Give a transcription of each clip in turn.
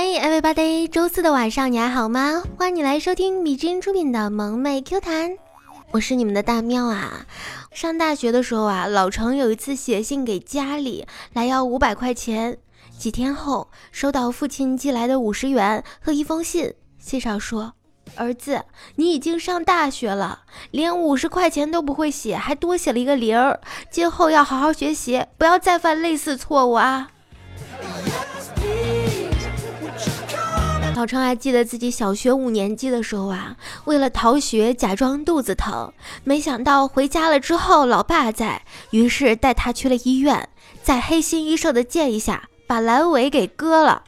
嗨，everybody！周四的晚上你还好吗？欢迎你来收听米之音出品的萌妹 Q 弹，我是你们的大喵啊。上大学的时候啊，老程有一次写信给家里来要五百块钱，几天后收到父亲寄来的五十元和一封信，信上说：“儿子，你已经上大学了，连五十块钱都不会写，还多写了一个零儿，今后要好好学习，不要再犯类似错误啊。”老程还记得自己小学五年级的时候啊，为了逃学假装肚子疼，没想到回家了之后老爸在，于是带他去了医院，在黑心医生的建议下，把阑尾给割了。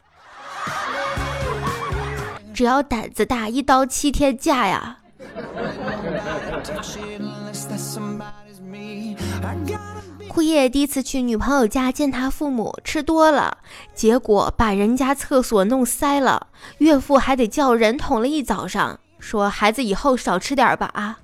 只要胆子大，一刀七天假呀。枯叶第一次去女朋友家见他父母，吃多了，结果把人家厕所弄塞了，岳父还得叫人捅了一早上，说孩子以后少吃点吧啊。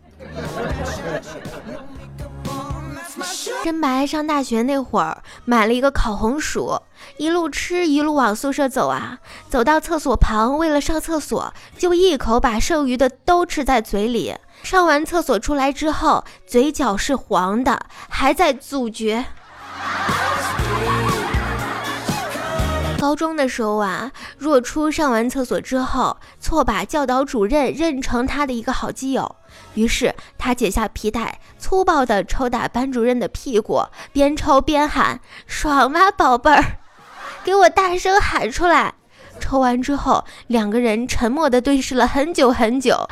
真白上大学那会儿买了一个烤红薯，一路吃一路往宿舍走啊，走到厕所旁，为了上厕所，就一口把剩余的都吃在嘴里。上完厕所出来之后，嘴角是黄的，还在咀嚼。高中的时候啊，若初上完厕所之后，错把教导主任认成他的一个好基友，于是他解下皮带，粗暴地抽打班主任的屁股，边抽边喊：“爽吗，宝贝儿？给我大声喊出来！”抽完之后，两个人沉默地对视了很久很久。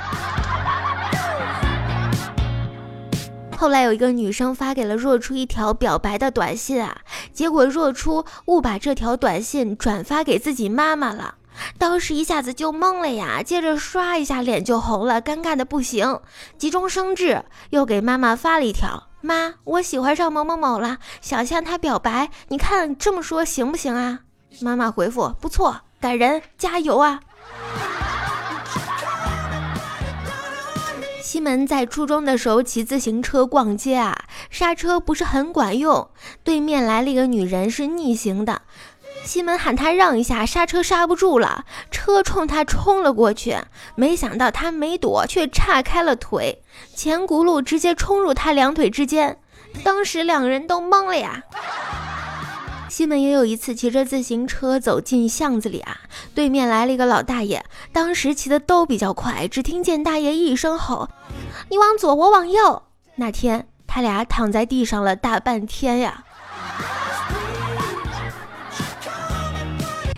后来有一个女生发给了若初一条表白的短信啊，结果若初误把这条短信转发给自己妈妈了，当时一下子就懵了呀，接着刷一下脸就红了，尴尬的不行，急中生智又给妈妈发了一条：妈，我喜欢上某某某了，想向他表白，你看这么说行不行啊？妈妈回复：不错，感人，加油啊！西门在初中的时候骑自行车逛街啊，刹车不是很管用，对面来了一个女人是逆行的，西门喊他让一下，刹车刹不住了，车冲他冲了过去，没想到他没躲，却岔开了腿，前轱辘直接冲入他两腿之间，当时两人都懵了呀。西门也有一次骑着自行车走进巷子里啊，对面来了一个老大爷，当时骑的都比较快，只听见大爷一声吼：“你往左，我往右。”那天他俩躺在地上了大半天呀。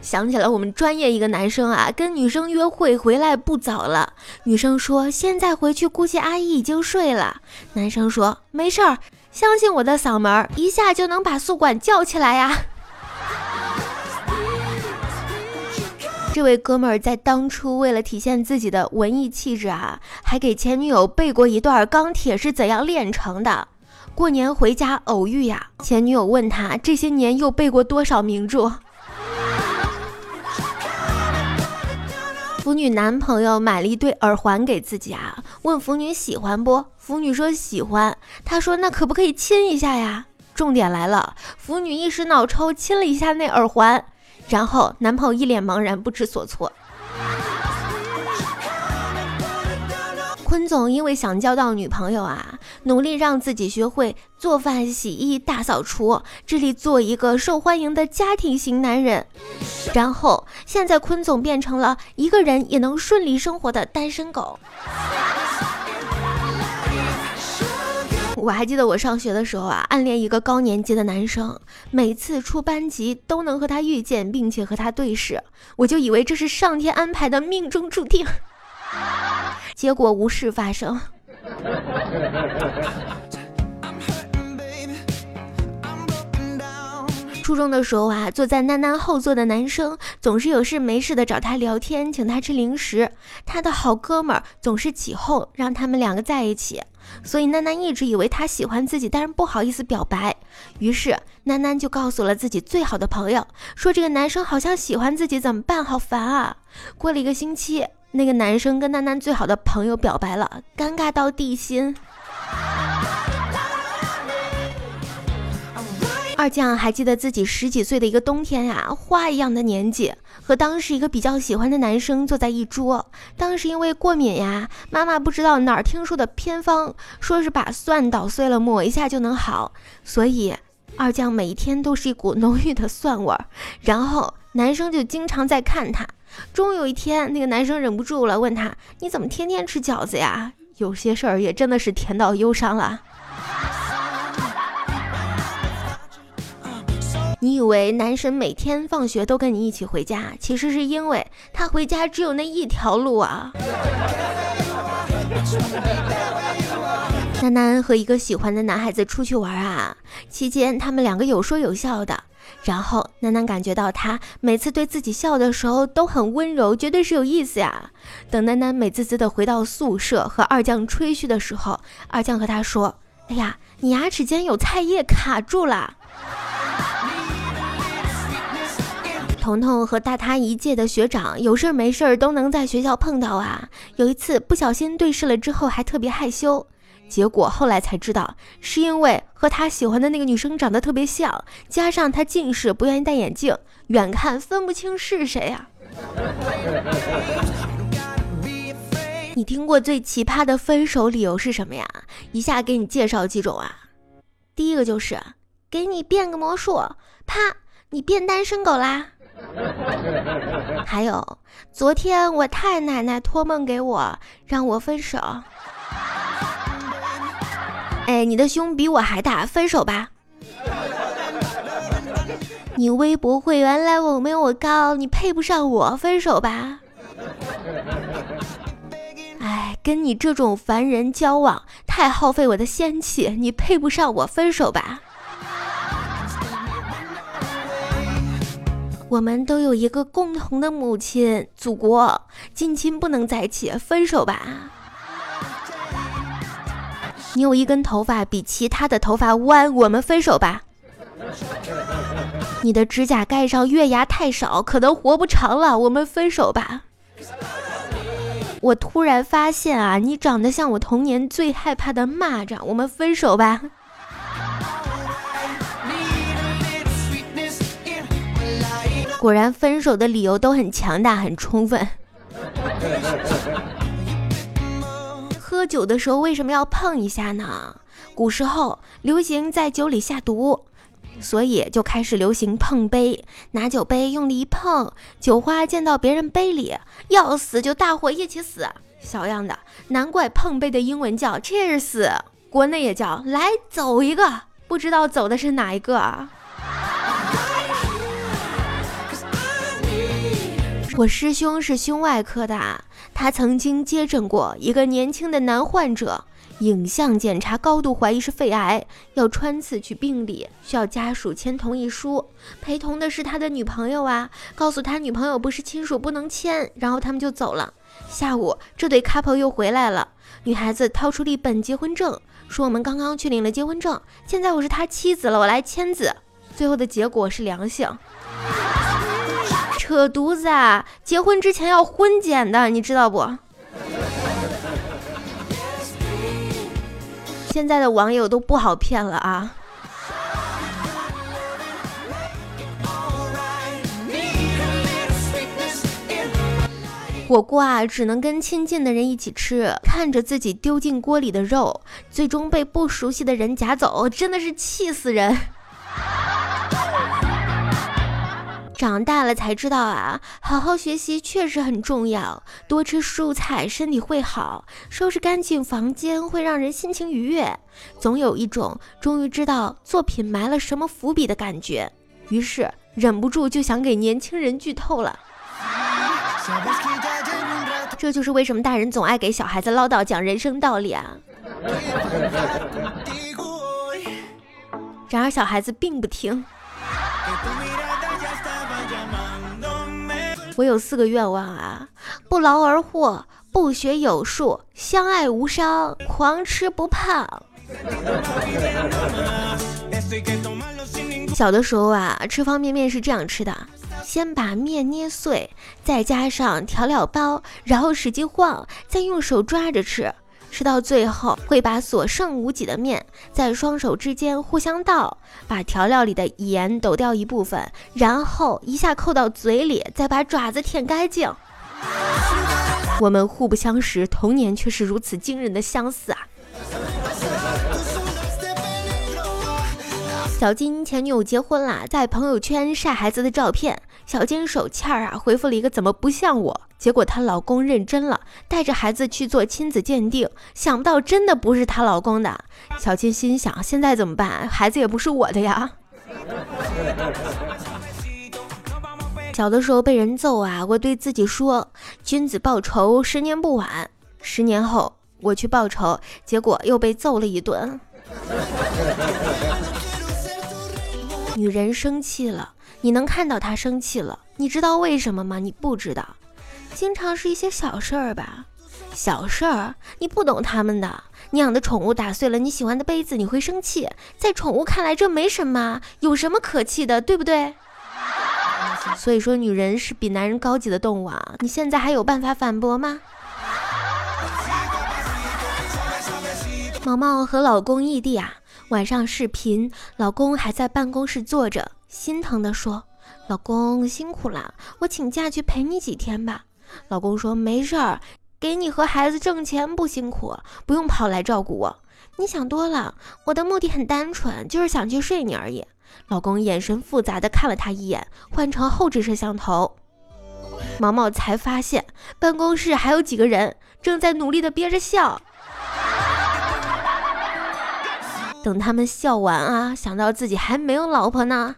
想起了我们专业一个男生啊，跟女生约会回来不早了，女生说现在回去估计阿姨已经睡了，男生说没事儿。相信我的嗓门，一下就能把宿管叫起来呀！这位哥们儿在当初为了体现自己的文艺气质啊，还给前女友背过一段《钢铁是怎样炼成的》。过年回家偶遇呀，前女友问他这些年又背过多少名著。腐女男朋友买了一对耳环给自己啊，问腐女喜欢不？腐女说喜欢。他说那可不可以亲一下呀？重点来了，腐女一时脑抽亲了一下那耳环，然后男朋友一脸茫然不知所措。坤总因为想交到女朋友啊，努力让自己学会做饭、洗衣、大扫除，致力做一个受欢迎的家庭型男人。然后现在坤总变成了一个人也能顺利生活的单身狗。我还记得我上学的时候啊，暗恋一个高年级的男生，每次出班级都能和他遇见，并且和他对视，我就以为这是上天安排的命中注定。结果无事发生。初中的时候啊，坐在囡囡后座的男生总是有事没事的找她聊天，请她吃零食。他的好哥们儿总是起哄让他们两个在一起，所以囡囡一直以为他喜欢自己，但是不好意思表白。于是囡囡就告诉了自己最好的朋友，说这个男生好像喜欢自己，怎么办？好烦啊！过了一个星期。那个男生跟丹丹最好的朋友表白了，尴尬到地心。二将还记得自己十几岁的一个冬天呀，花一样的年纪，和当时一个比较喜欢的男生坐在一桌。当时因为过敏呀，妈妈不知道哪儿听说的偏方，说是把蒜捣碎了抹一下就能好，所以二将每一天都是一股浓郁的蒜味儿。然后男生就经常在看他。终有一天，那个男生忍不住了，问他：“你怎么天天吃饺子呀？”有些事儿也真的是甜到忧伤了。你以为男神每天放学都跟你一起回家，其实是因为他回家只有那一条路啊。楠楠和一个喜欢的男孩子出去玩啊，期间他们两个有说有笑的，然后楠楠感觉到他每次对自己笑的时候都很温柔，绝对是有意思呀。等楠楠美滋滋的回到宿舍和二将吹嘘的时候，二将和他说：“哎呀，你牙齿间有菜叶卡住了。”彤彤和大他一届的学长有事没事儿都能在学校碰到啊。有一次不小心对视了之后还特别害羞，结果后来才知道是因为和他喜欢的那个女生长得特别像，加上他近视不愿意戴眼镜，远看分不清是谁呀。你听过最奇葩的分手理由是什么呀？一下给你介绍几种啊。第一个就是给你变个魔术，啪，你变单身狗啦。还有，昨天我太奶奶托梦给我，让我分手。哎，你的胸比我还大，分手吧。你微博会员来我没有我高，你配不上我，分手吧。哎，跟你这种凡人交往太耗费我的仙气，你配不上我，分手吧。我们都有一个共同的母亲，祖国，近亲不能在一起，分手吧。你有一根头发比其他的头发弯，我们分手吧。你的指甲盖上月牙太少，可能活不长了，我们分手吧。我突然发现啊，你长得像我童年最害怕的蚂蚱，我们分手吧。果然，分手的理由都很强大、很充分。酒的时候为什么要碰一下呢？古时候流行在酒里下毒，所以就开始流行碰杯。拿酒杯用力一碰，酒花溅到别人杯里，要死就大伙一起死。小样的，难怪碰杯的英文叫 Cheers，国内也叫来走一个，不知道走的是哪一个啊？我师兄是胸外科的，他曾经接诊过一个年轻的男患者，影像检查高度怀疑是肺癌，要穿刺去病理，需要家属签同意书，陪同的是他的女朋友啊，告诉他女朋友不是亲属不能签，然后他们就走了。下午这对 couple 又回来了，女孩子掏出了一本结婚证，说我们刚刚去领了结婚证，现在我是他妻子了，我来签字。最后的结果是良性。扯犊子啊！结婚之前要婚检的，你知道不？现在的网友都不好骗了啊！火锅啊，只能跟亲近的人一起吃，看着自己丢进锅里的肉，最终被不熟悉的人夹走，真的是气死人！长大了才知道啊，好好学习确实很重要，多吃蔬菜身体会好，收拾干净房间会让人心情愉悦，总有一种终于知道作品埋了什么伏笔的感觉，于是忍不住就想给年轻人剧透了。这就是为什么大人总爱给小孩子唠叨讲人生道理啊。然而小孩子并不听。我有四个愿望啊：不劳而获，不学有术，相爱无伤，狂吃不胖。小的时候啊，吃方便面是这样吃的：先把面捏碎，再加上调料包，然后使劲晃，再用手抓着吃。吃到最后会把所剩无几的面在双手之间互相倒，把调料里的盐抖掉一部分，然后一下扣到嘴里，再把爪子舔干净。我们互不相识，童年却是如此惊人的相似啊！小金前女友结婚啦，在朋友圈晒孩子的照片，小金手欠儿啊回复了一个怎么不像我？结果她老公认真了，带着孩子去做亲子鉴定，想不到真的不是她老公的。小金心想，现在怎么办？孩子也不是我的呀。小的时候被人揍啊，我对自己说：“君子报仇，十年不晚。”十年后我去报仇，结果又被揍了一顿。女人生气了，你能看到她生气了，你知道为什么吗？你不知道，经常是一些小事儿吧，小事儿，你不懂他们的。你养的宠物打碎了你喜欢的杯子，你会生气，在宠物看来这没什么，有什么可气的，对不对？所以说，女人是比男人高级的动物啊！你现在还有办法反驳吗？毛毛和老公异地啊，晚上视频，老公还在办公室坐着，心疼的说：“老公辛苦了，我请假去陪你几天吧。”老公说：“没事儿，给你和孩子挣钱不辛苦，不用跑来照顾我。你想多了，我的目的很单纯，就是想去睡你而已。”老公眼神复杂的看了他一眼，换成后置摄像头，毛毛才发现办公室还有几个人正在努力的憋着笑。等他们笑完啊，想到自己还没有老婆呢。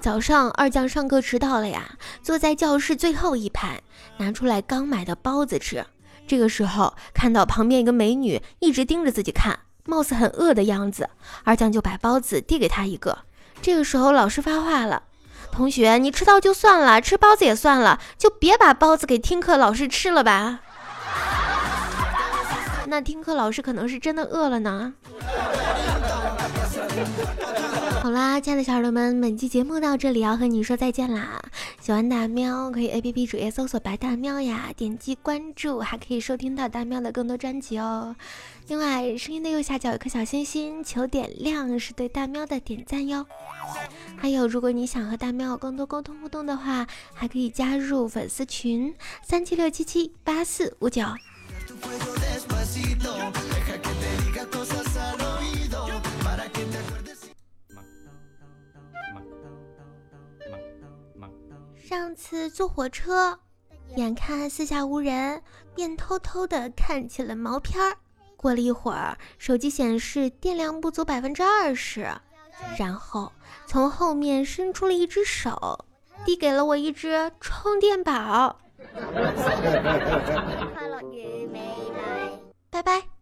早上二将上课迟到了呀，坐在教室最后一排，拿出来刚买的包子吃。这个时候看到旁边一个美女一直盯着自己看。貌似很饿的样子，二将就把包子递给他一个。这个时候，老师发话了：“同学，你迟到就算了，吃包子也算了，就别把包子给听课老师吃了吧。”那听课老师可能是真的饿了呢。好啦，亲爱的小耳朵们，本期节目到这里要和你说再见啦！喜欢大喵可以 A P P 主页搜索白大喵呀，点击关注，还可以收听到大喵的更多专辑哦。另外，声音的右下角有颗小心心，求点亮，是对大喵的点赞哟。还有，如果你想和大喵有更多沟通互动的话，还可以加入粉丝群三七六七七八四五九。上次坐火车，眼看四下无人，便偷偷的看起了毛片儿。过了一会儿，手机显示电量不足百分之二十，然后从后面伸出了一只手，递给了我一只充电宝。拜拜。